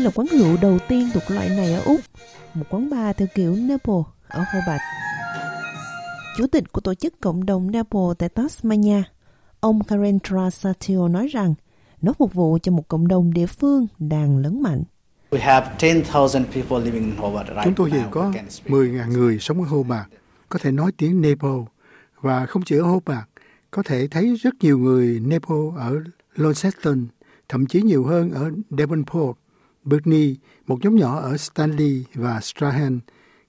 là quán rượu đầu tiên thuộc loại này ở Úc, một quán bar theo kiểu Naples ở Hobart. Chủ tịch của tổ chức cộng đồng Naples tại Tasmania, ông Karendra Satio nói rằng nó phục vụ cho một cộng đồng địa phương đang lớn mạnh. Chúng tôi hiện có 10.000 người sống ở Hobart, có thể nói tiếng Nepal, và không chỉ ở Hobart, có thể thấy rất nhiều người Nepal ở Launceston, thậm chí nhiều hơn ở Devonport, Burnley, một nhóm nhỏ ở Stanley và Strahan.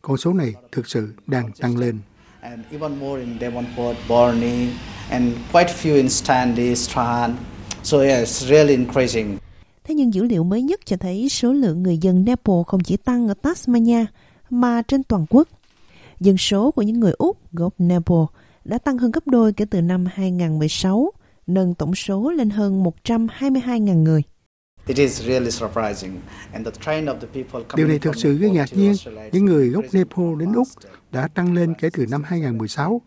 Con số này thực sự đang tăng lên. And even more in Devonport, Burnley, and quite few in Stanley, Strahan. So yeah, it's really increasing. Thế nhưng dữ liệu mới nhất cho thấy số lượng người dân Nepal không chỉ tăng ở Tasmania mà trên toàn quốc. Dân số của những người Úc gốc Nepal đã tăng hơn gấp đôi kể từ năm 2016, nâng tổng số lên hơn 122.000 người. Điều này thực sự gây ngạc nhiên. Những người gốc Nepal đến Úc đã tăng lên kể từ năm 2016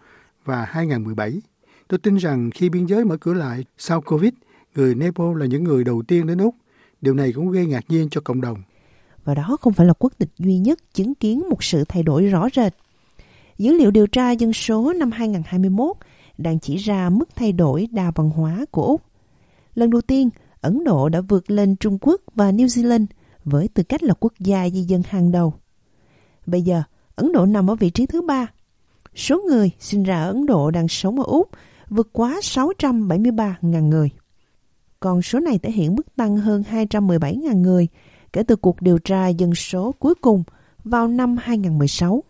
và 2017. Tôi tin rằng khi biên giới mở cửa lại sau Covid, người Nepal là những người đầu tiên đến Úc. Điều này cũng gây ngạc nhiên cho cộng đồng. Và đó không phải là quốc tịch duy nhất chứng kiến một sự thay đổi rõ rệt. Dữ liệu điều tra dân số năm 2021 đang chỉ ra mức thay đổi đa văn hóa của Úc. Lần đầu tiên, Ấn Độ đã vượt lên Trung Quốc và New Zealand với tư cách là quốc gia di dân hàng đầu. Bây giờ, Ấn Độ nằm ở vị trí thứ ba. Số người sinh ra ở Ấn Độ đang sống ở Úc vượt quá 673.000 người. Còn số này thể hiện mức tăng hơn 217.000 người kể từ cuộc điều tra dân số cuối cùng vào năm 2016.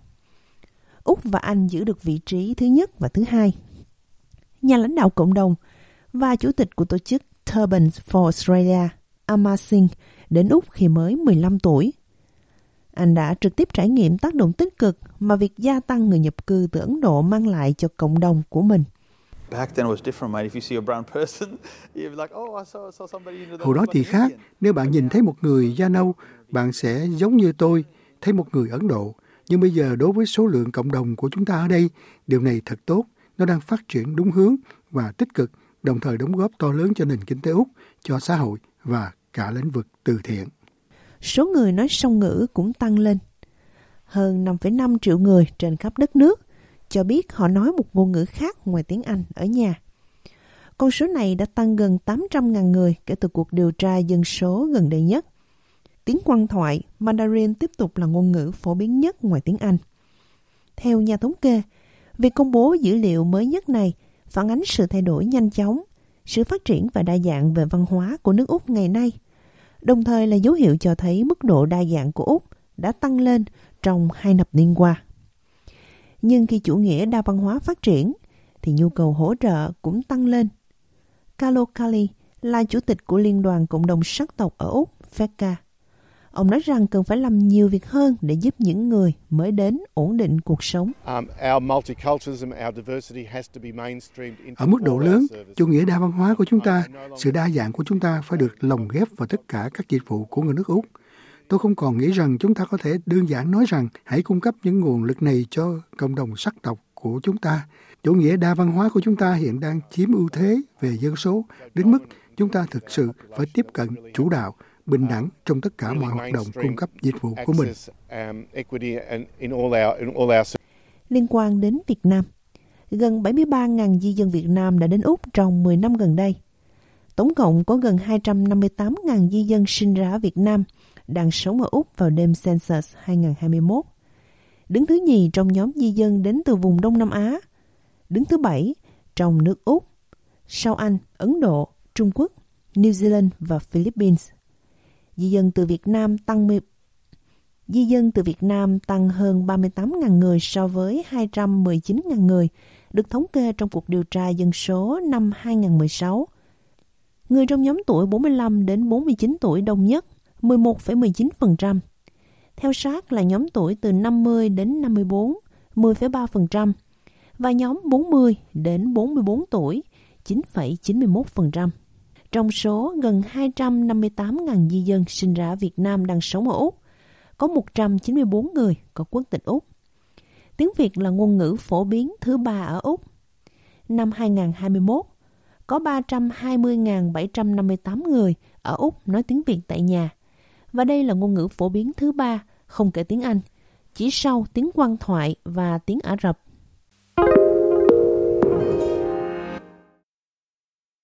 Úc và Anh giữ được vị trí thứ nhất và thứ hai. Nhà lãnh đạo cộng đồng và chủ tịch của tổ chức Turbans for Australia, Amar Singh, đến Úc khi mới 15 tuổi. Anh đã trực tiếp trải nghiệm tác động tích cực mà việc gia tăng người nhập cư từ Ấn Độ mang lại cho cộng đồng của mình. Hồi đó thì khác, nếu bạn nhìn thấy một người da nâu, bạn sẽ giống như tôi, thấy một người Ấn Độ. Nhưng bây giờ đối với số lượng cộng đồng của chúng ta ở đây, điều này thật tốt, nó đang phát triển đúng hướng và tích cực, đồng thời đóng góp to lớn cho nền kinh tế Úc, cho xã hội và cả lĩnh vực từ thiện. Số người nói song ngữ cũng tăng lên. Hơn 5,5 triệu người trên khắp đất nước cho biết họ nói một ngôn ngữ khác ngoài tiếng Anh ở nhà. Con số này đã tăng gần 800.000 người kể từ cuộc điều tra dân số gần đây nhất. Tiếng quan thoại, Mandarin tiếp tục là ngôn ngữ phổ biến nhất ngoài tiếng Anh. Theo nhà thống kê, việc công bố dữ liệu mới nhất này phản ánh sự thay đổi nhanh chóng, sự phát triển và đa dạng về văn hóa của nước Úc ngày nay, đồng thời là dấu hiệu cho thấy mức độ đa dạng của Úc đã tăng lên trong hai thập niên qua. Nhưng khi chủ nghĩa đa văn hóa phát triển, thì nhu cầu hỗ trợ cũng tăng lên. Carlo Cali là chủ tịch của Liên đoàn Cộng đồng sắc tộc ở Úc, FECA. Ông nói rằng cần phải làm nhiều việc hơn để giúp những người mới đến ổn định cuộc sống. Um, ở mức độ lớn, chủ nghĩa đa văn hóa của chúng ta, sự đa dạng của chúng ta phải được lồng ghép vào tất cả các dịch vụ của người nước Úc. Tôi không còn nghĩ rằng chúng ta có thể đơn giản nói rằng hãy cung cấp những nguồn lực này cho cộng đồng sắc tộc của chúng ta. Chủ nghĩa đa văn hóa của chúng ta hiện đang chiếm ưu thế về dân số đến mức chúng ta thực sự phải tiếp cận chủ đạo bình đẳng trong tất cả mọi hoạt động cung cấp dịch vụ của mình. Liên quan đến Việt Nam, gần 73.000 di dân Việt Nam đã đến Úc trong 10 năm gần đây. Tổng cộng có gần 258.000 di dân sinh ra ở Việt Nam đang sống ở Úc vào đêm Census 2021. Đứng thứ nhì trong nhóm di dân đến từ vùng Đông Nam Á. Đứng thứ bảy trong nước Úc. Sau Anh, Ấn Độ, Trung Quốc, New Zealand và Philippines di dân từ Việt Nam tăng Di dân từ Việt Nam tăng hơn 38.000 người so với 219.000 người, được thống kê trong cuộc điều tra dân số năm 2016. Người trong nhóm tuổi 45 đến 49 tuổi đông nhất, 11,19%. Theo sát là nhóm tuổi từ 50 đến 54, 10,3%, và nhóm 40 đến 44 tuổi, 9,91%. Trong số gần 258.000 di dân sinh ra ở Việt Nam đang sống ở Úc, có 194 người có quốc tịch Úc. Tiếng Việt là ngôn ngữ phổ biến thứ ba ở Úc. Năm 2021, có 320.758 người ở Úc nói tiếng Việt tại nhà và đây là ngôn ngữ phổ biến thứ ba, không kể tiếng Anh, chỉ sau tiếng quan thoại và tiếng Ả Rập.